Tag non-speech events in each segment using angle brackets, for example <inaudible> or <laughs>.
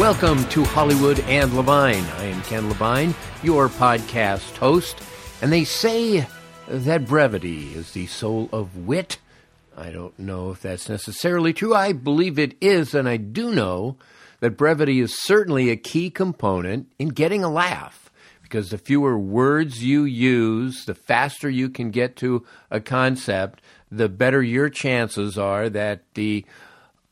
Welcome to Hollywood and Levine. I am Ken Levine, your podcast host, and they say that brevity is the soul of wit. I don't know if that's necessarily true. I believe it is, and I do know that brevity is certainly a key component in getting a laugh. Because the fewer words you use, the faster you can get to a concept, the better your chances are that the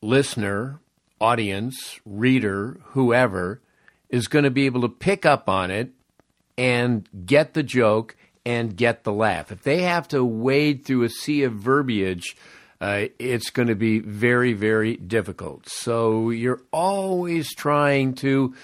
listener audience, reader, whoever, is going to be able to pick up on it and get the joke and get the laugh. If they have to wade through a sea of verbiage, uh, it's going to be very, very difficult. So you're always trying to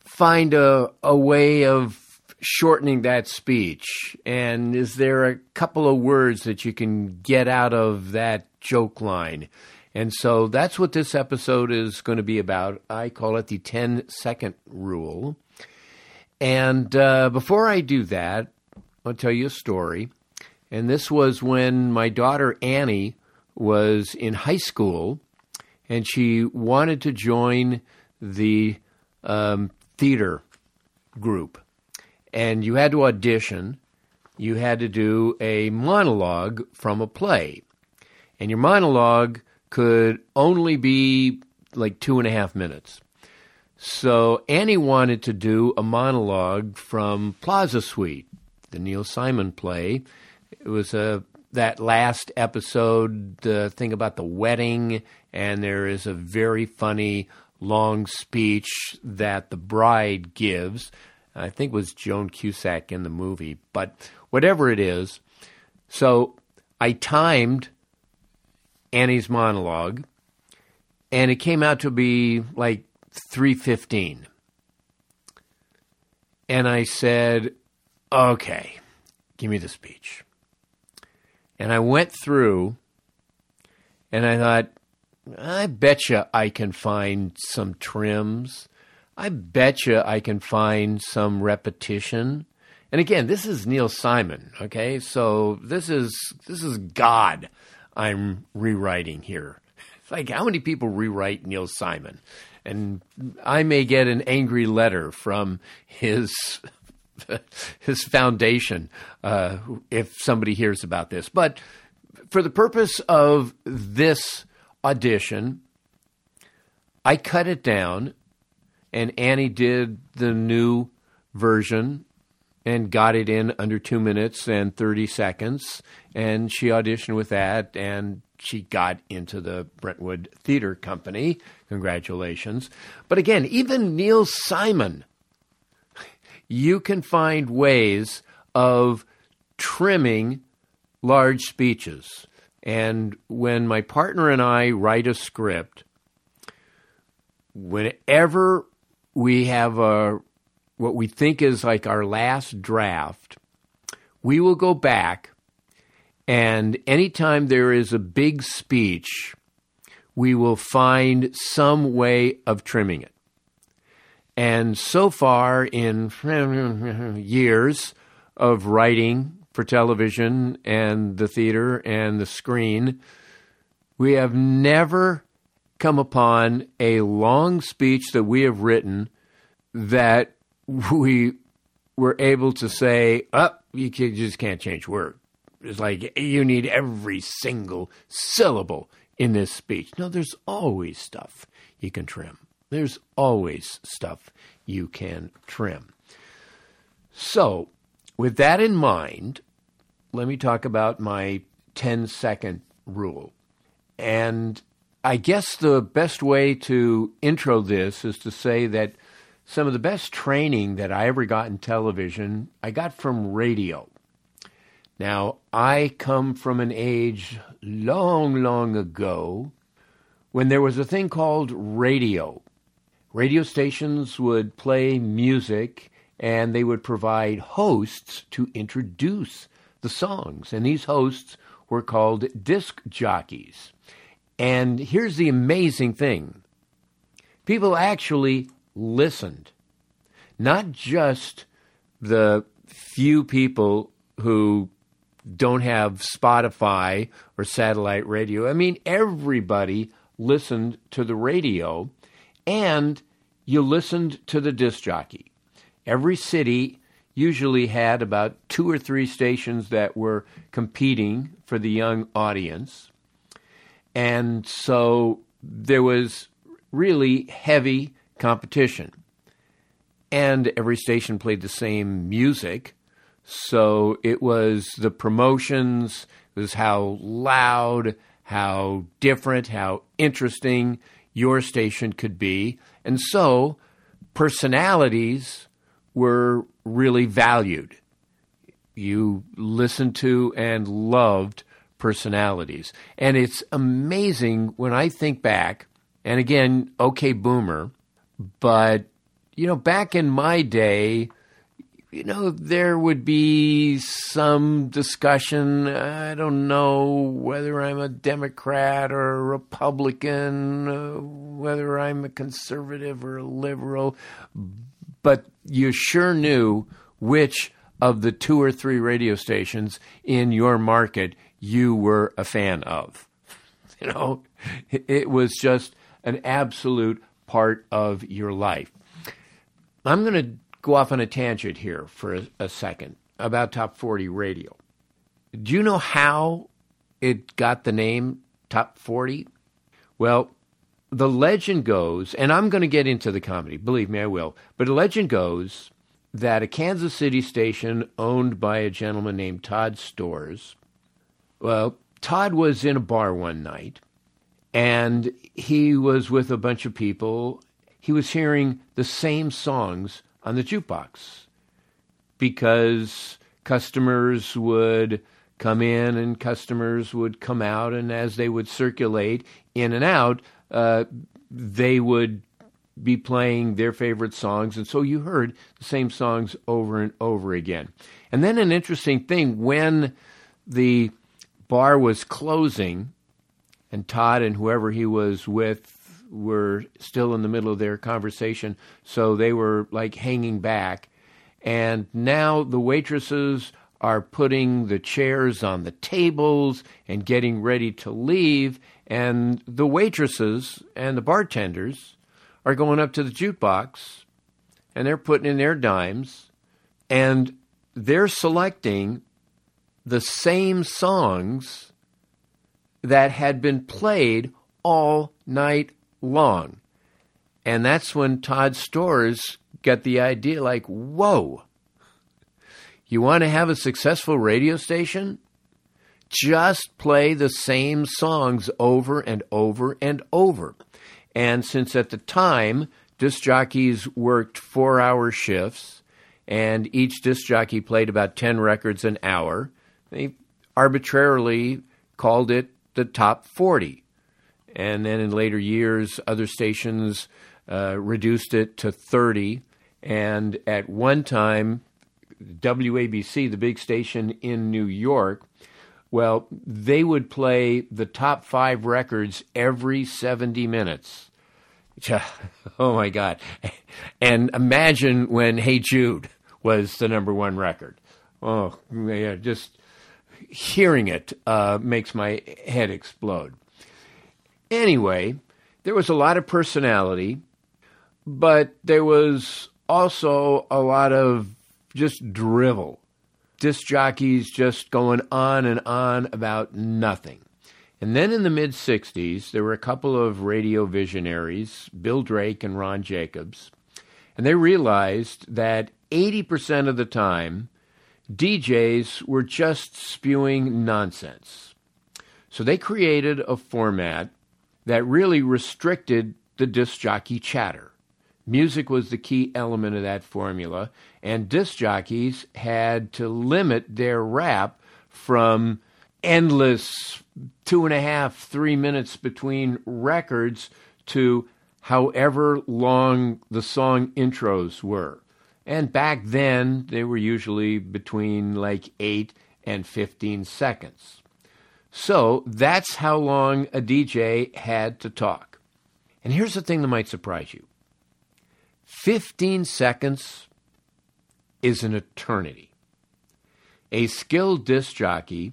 find a, a way of shortening that speech. And is there a couple of words that you can get out of that joke line? And so that's what this episode is going to be about. I call it the 10 second rule. And uh, before I do that, I'll tell you a story. And this was when my daughter Annie was in high school and she wanted to join the um, theater group. And you had to audition, you had to do a monologue from a play. And your monologue could only be like two and a half minutes. So Annie wanted to do a monologue from Plaza Suite, the Neil Simon play. It was a that last episode, the thing about the wedding, and there is a very funny long speech that the bride gives. I think it was Joan Cusack in the movie, but whatever it is. So I timed Annie's monologue, and it came out to be like 315. And I said, okay, give me the speech. And I went through and I thought, I betcha I can find some trims. I betcha I can find some repetition. And again, this is Neil Simon, okay? So this is this is God I'm rewriting here. Like how many people rewrite Neil Simon? And I may get an angry letter from his <laughs> his foundation uh, if somebody hears about this. But for the purpose of this audition, I cut it down, and Annie did the new version and got it in under two minutes and 30 seconds. And she auditioned with that, and she got into the Brentwood Theater Company. Congratulations. But again, even Neil Simon, you can find ways of trimming large speeches. And when my partner and I write a script, whenever we have a what we think is like our last draft, we will go back and anytime there is a big speech, we will find some way of trimming it. And so far, in <laughs> years of writing for television and the theater and the screen, we have never come upon a long speech that we have written that we were able to say, "Up, oh, you just can't change word." It's like you need every single syllable in this speech. No, there's always stuff you can trim. There's always stuff you can trim. So, with that in mind, let me talk about my 10 second rule. And I guess the best way to intro this is to say that some of the best training that I ever got in television, I got from radio. Now, I come from an age long, long ago when there was a thing called radio. Radio stations would play music and they would provide hosts to introduce the songs. And these hosts were called disc jockeys. And here's the amazing thing people actually listened, not just the few people who don't have Spotify or satellite radio. I mean, everybody listened to the radio and you listened to the disc jockey. Every city usually had about two or three stations that were competing for the young audience. And so there was really heavy competition. And every station played the same music. So it was the promotions, it was how loud, how different, how interesting your station could be. And so personalities were really valued. You listened to and loved personalities. And it's amazing when I think back, and again, okay, boomer, but, you know, back in my day, you know, there would be some discussion. I don't know whether I'm a Democrat or a Republican, uh, whether I'm a conservative or a liberal, but you sure knew which of the two or three radio stations in your market you were a fan of. <laughs> You know, it was just an absolute part of your life. I'm going to go off on a tangent here for a, a second about Top 40 radio. Do you know how it got the name Top 40? Well, the legend goes, and I'm going to get into the comedy, believe me, I will, but the legend goes that a Kansas City station owned by a gentleman named Todd Storz, well, Todd was in a bar one night and he was with a bunch of people. He was hearing the same songs on the jukebox because customers would come in and customers would come out, and as they would circulate in and out, uh, they would be playing their favorite songs, and so you heard the same songs over and over again. And then an interesting thing when the bar was closing, and Todd and whoever he was with were still in the middle of their conversation, so they were like hanging back. And now the waitresses are putting the chairs on the tables and getting ready to leave. And the waitresses and the bartenders are going up to the jukebox and they're putting in their dimes and they're selecting the same songs that had been played all night long. And that's when Todd Storz got the idea like, whoa, you want to have a successful radio station? Just play the same songs over and over and over. And since at the time, disc jockeys worked four hour shifts, and each disc jockey played about 10 records an hour, they arbitrarily called it the top 40. And then in later years, other stations uh, reduced it to 30. And at one time, WABC, the big station in New York, well, they would play the top five records every 70 minutes. <laughs> Oh my God. And imagine when Hey Jude was the number one record. Oh, yeah, just hearing it uh, makes my head explode. Anyway, there was a lot of personality, but there was also a lot of just drivel. Disc jockeys just going on and on about nothing. And then in the mid 60s, there were a couple of radio visionaries, Bill Drake and Ron Jacobs, and they realized that 80% of the time, DJs were just spewing nonsense. So they created a format that really restricted the disc jockey chatter. Music was the key element of that formula, and disc jockeys had to limit their rap from endless two and a half, three minutes between records to however long the song intros were. And back then, they were usually between like 8 and 15 seconds. So that's how long a DJ had to talk. And here's the thing that might surprise you 15 seconds is an eternity. A skilled disc jockey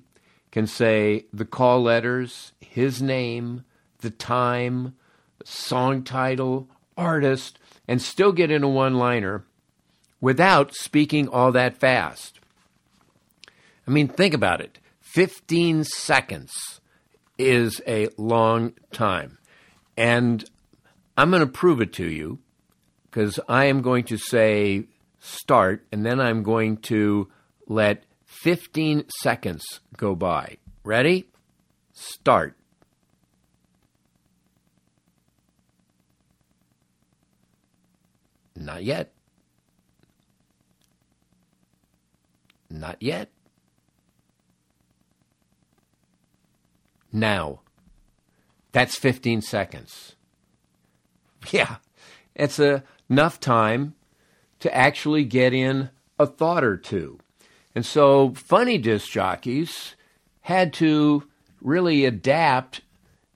can say the call letters, his name, the time, song title, artist, and still get in a one liner without speaking all that fast. I mean, think about it 15 seconds is a long time. And I'm going to prove it to you because I am going to say start, and then I'm going to let 15 seconds go by. Ready? Start. Not yet. Not yet. Now. That's 15 seconds. <laughs> Yeah, it's a, enough time to actually get in a thought or two. And so funny disc jockeys had to really adapt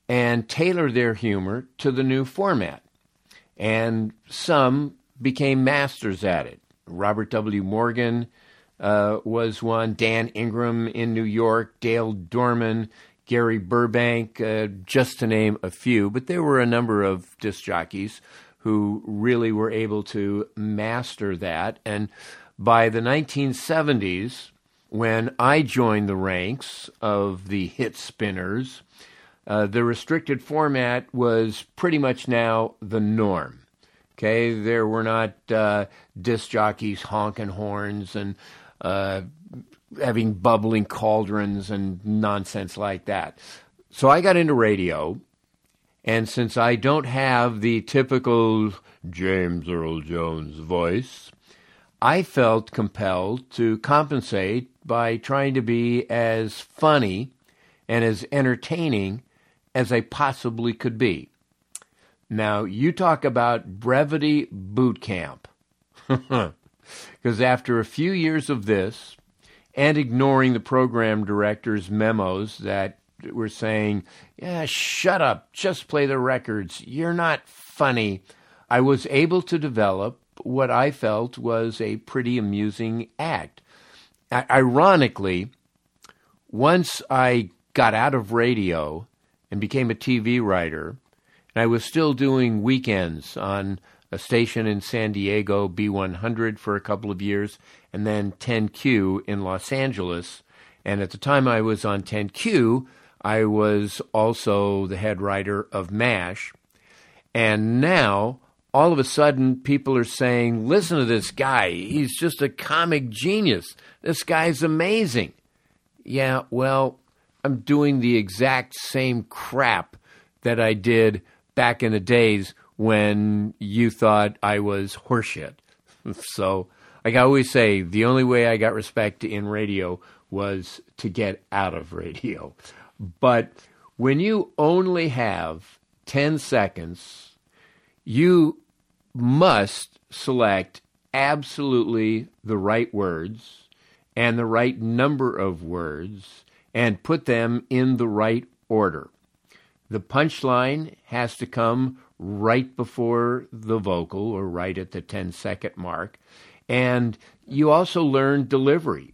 and tailor their humor to the new format. And some became masters at it. Robert W. Morgan uh, was one, Dan Ingram in New York, Dale Dorman, Gary Burbank, uh, just to name a few. But there were a number of disc jockeys who really were able to master that. And by the 1970s, when I joined the ranks of the hit spinners, uh, the restricted format was pretty much now the norm. Okay, there were not uh, disc jockeys honking horns and uh, having bubbling cauldrons and nonsense like that. So I got into radio, and since I don't have the typical James Earl Jones voice, I felt compelled to compensate by trying to be as funny and as entertaining as I possibly could be. Now, you talk about brevity boot camp. <laughs> Because after a few years of this, and ignoring the program director's memos that were saying, yeah, shut up, just play the records, you're not funny, I was able to develop what I felt was a pretty amusing act. I- ironically, once I got out of radio and became a TV writer, and I was still doing weekends on a station in San Diego, B100, for a couple of years, and then 10Q in Los Angeles. And at the time I was on 10Q, I was also the head writer of MASH. And now, all of a sudden, people are saying, listen to this guy. He's just a comic genius. This guy's amazing. Yeah, well, I'm doing the exact same crap that I did back in the days when you thought I was horseshit. <laughs> so, like I always say, the only way I got respect in radio was to get out of radio. But when you only have 10 seconds, you must select absolutely the right words and the right number of words and put them in the right order. The punchline has to come right before the vocal or right at the 10 second mark. And you also learn delivery.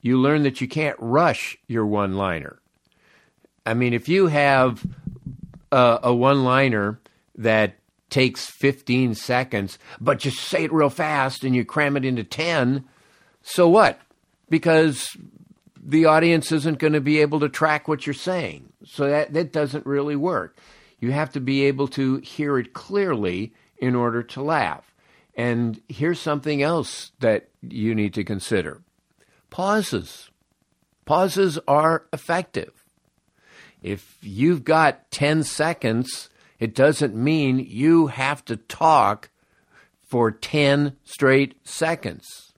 You learn that you can't rush your one liner. I mean, if you have uh, a, a one liner that takes 15 seconds, but you say it real fast and you cram it into 10, so what? Because the audience isn't going to be able to track what you're saying. So that, that doesn't really work. You have to be able to hear it clearly in order to laugh. And here's something else that you need to consider pauses. Pauses are effective. If you've got 10 seconds, it doesn't mean you have to talk for 10 straight seconds.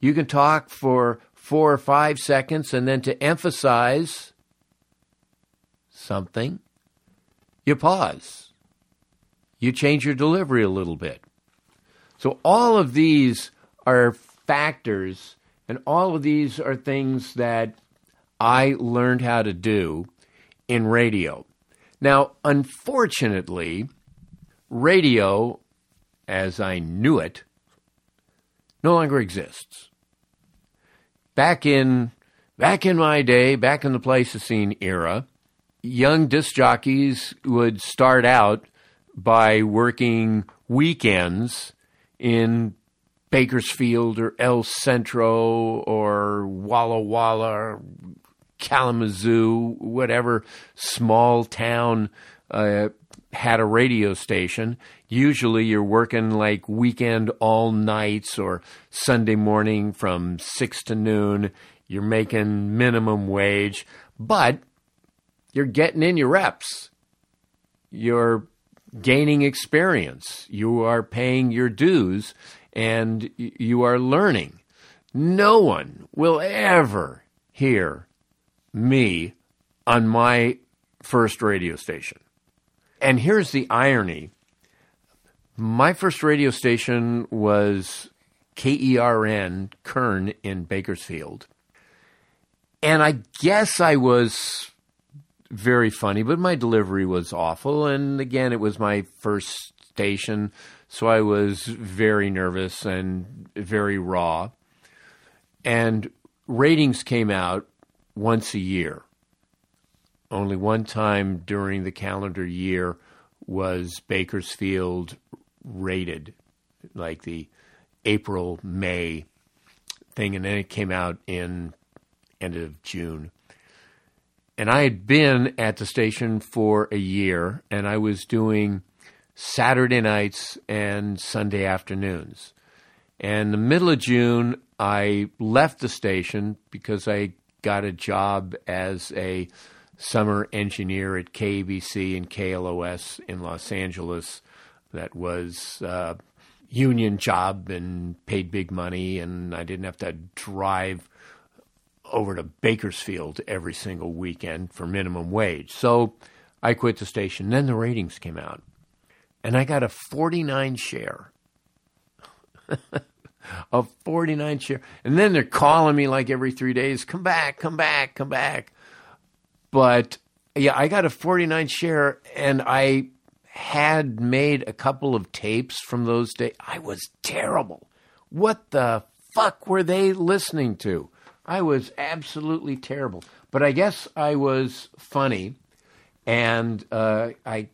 You can talk for four or five seconds and then to emphasize something, you pause. You change your delivery a little bit. So, all of these are factors, and all of these are things that I learned how to do in radio. Now, unfortunately, radio, as I knew it, no longer exists. Back in back in my day, back in the Pleistocene era, young disc jockeys would start out by working weekends in Bakersfield or El Centro or Walla Walla or Kalamazoo, whatever small town uh, had a radio station. Usually you're working like weekend all nights or Sunday morning from 6 to noon. You're making minimum wage, but you're getting in your reps. You're gaining experience. You are paying your dues and you are learning. No one will ever hear me on my first radio station. And here's the irony my first radio station was KERN, Kern in Bakersfield. And I guess I was very funny, but my delivery was awful. And again, it was my first station. So I was very nervous and very raw. And ratings came out once a year. Only one time during the calendar year was Bakersfield rated, like the April, May thing, and then it came out in end of June. And I had been at the station for a year, and I was doing Saturday nights and Sunday afternoons. And the middle of June, I left the station because I got a job as a summer engineer at KABC and KLOS in Los Angeles. That was a union job and paid big money, and I didn't have to drive over to Bakersfield every single weekend for minimum wage. So I quit the station. Then the ratings came out and I got a 49 share. <laughs> a 49 share. And then they're calling me like every three days, come back, come back, come back. But yeah, I got a 49 share and I had made a couple of tapes from those days. I was terrible. What the fuck were they listening to? I was absolutely terrible. But I guess I was funny and uh, I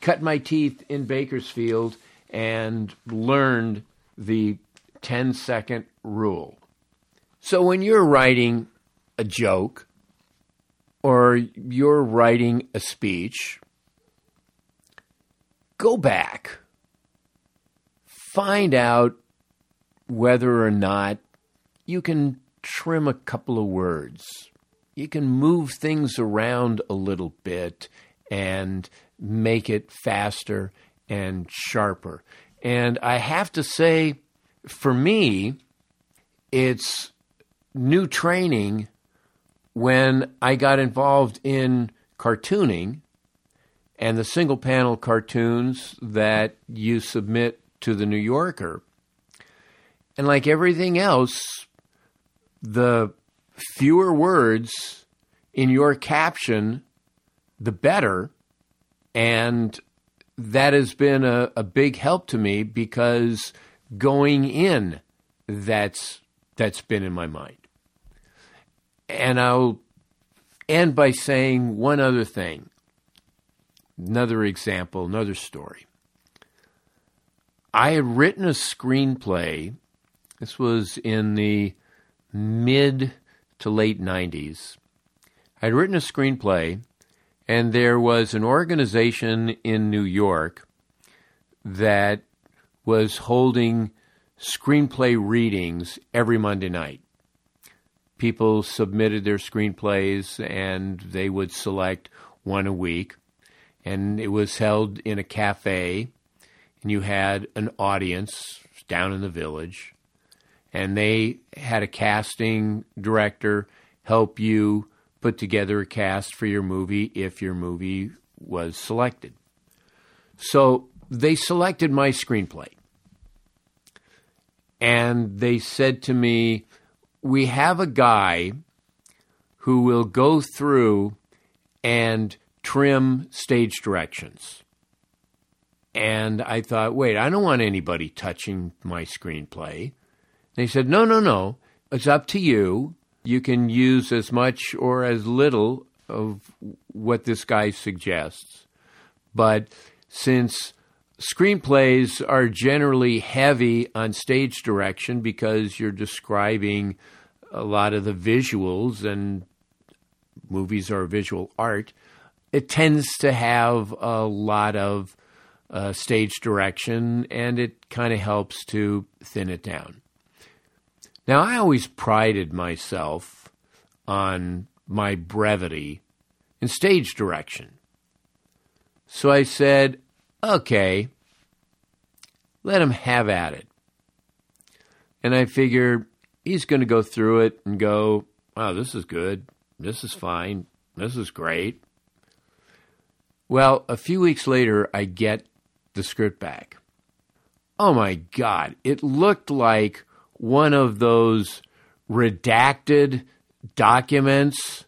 cut my teeth in Bakersfield and learned the 10 second rule. So when you're writing a joke or you're writing a speech, go back, find out whether or not you can trim a couple of words. You can move things around a little bit and make it faster and sharper. And I have to say, for me, it's new training when I got involved in cartooning and the single panel cartoons that you submit to the New Yorker. And like everything else, the fewer words in your caption, the better. And that has been a, a big help to me because going in, that's that's been in my mind. And I'll end by saying one other thing. Another example, another story. I had written a screenplay. This was in the mid to late 90s. I had written a screenplay and there was an organization in New York that was holding screenplay readings every Monday night. People submitted their screenplays and they would select one a week. And it was held in a cafe and you had an audience down in the village, and they had a casting director help you put together a cast for your movie if your movie was selected. So they selected my screenplay. And they said to me, We have a guy who will go through and trim stage directions. And I thought, wait, I don't want anybody touching my screenplay. They said, no, no, no. It's up to you. You can use as much or as little of what this guy suggests. But since screenplays are generally heavy on stage direction because you're describing a lot of the visuals and movies are visual art, it tends to have a lot of uh, stage direction and it kind of helps to thin it down. Now, I always prided myself on my brevity in stage direction. So I said, okay, let him have at it. And I figured he's going to go through it and go, wow, this is good. This is fine. This is great. Well, a few weeks later, I get the script back. Oh my God, it looked like one of those redacted documents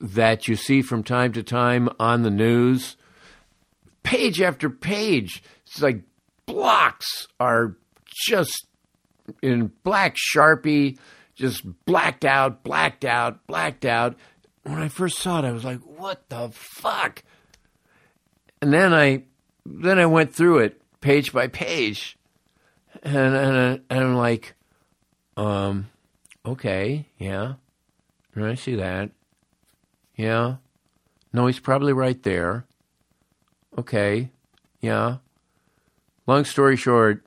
that you see from time to time on the news. Page after page, it's like blocks are just in black sharpie, just blacked out, blacked out, blacked out. When I first saw it, I was like, "What the fuck?" And then I then I went through it page by page, and and, and I'm like, um, okay, yeah, I see that, yeah, no, he's probably right there. Okay, yeah. Long story short,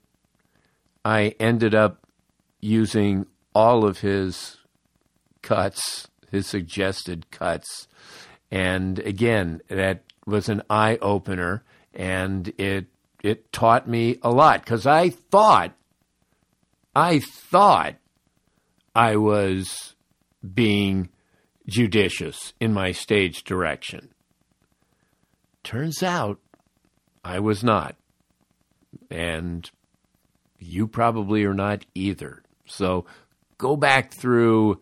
I ended up using all of his cuts, his suggested cuts, and again, that was an eye opener, and it it taught me a lot because I thought I thought I was being judicious in my stage direction. Turns out I was not. And you probably are not either. So go back through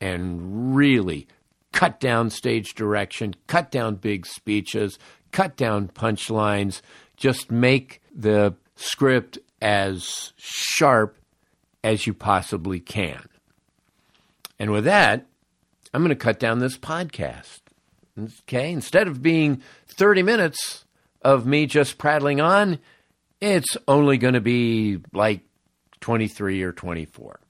and really cut down stage direction, cut down big speeches, cut down punchlines, just make the script as sharp as you possibly can. And with that, I'm going to cut down this podcast. Okay, instead of being 30 minutes of me just prattling on, it's only going to be like 23 or 24.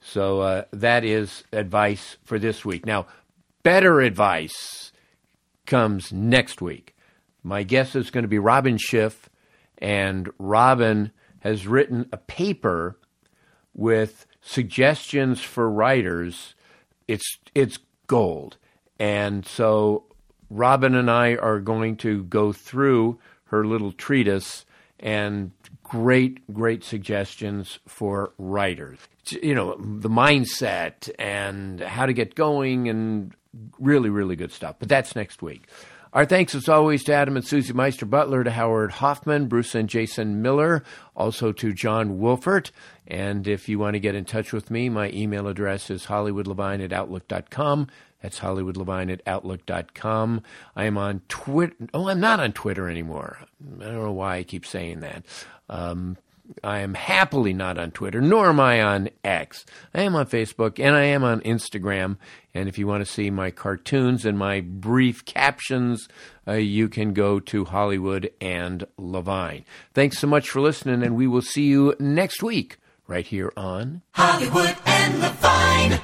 So uh, that is advice for this week. Now, better advice comes next week. My guest is going to be Robin Schiff, and Robin has written a paper with suggestions for writers. It's it's gold. And so Robin and I are going to go through her little treatise and great, great suggestions for writers. You know, the mindset and how to get going and really, really good stuff. But that's next week. Our thanks, as always, to Adam and Susie Meister Butler, to Howard Hoffman, Bruce and Jason Miller, also to John Wolfert. And if you want to get in touch with me, my email address is hollywoodlevine at outlook.com. That's hollywoodlevine at outlook.com. I am on Twitter. Oh, I'm not on Twitter anymore. I don't know why I keep saying that. Um, I am happily not on Twitter, nor am I on X. I am on Facebook and I am on Instagram. And if you want to see my cartoons and my brief captions, uh, you can go to Hollywood and Levine. Thanks so much for listening, and we will see you next week right here on Hollywood and Levine.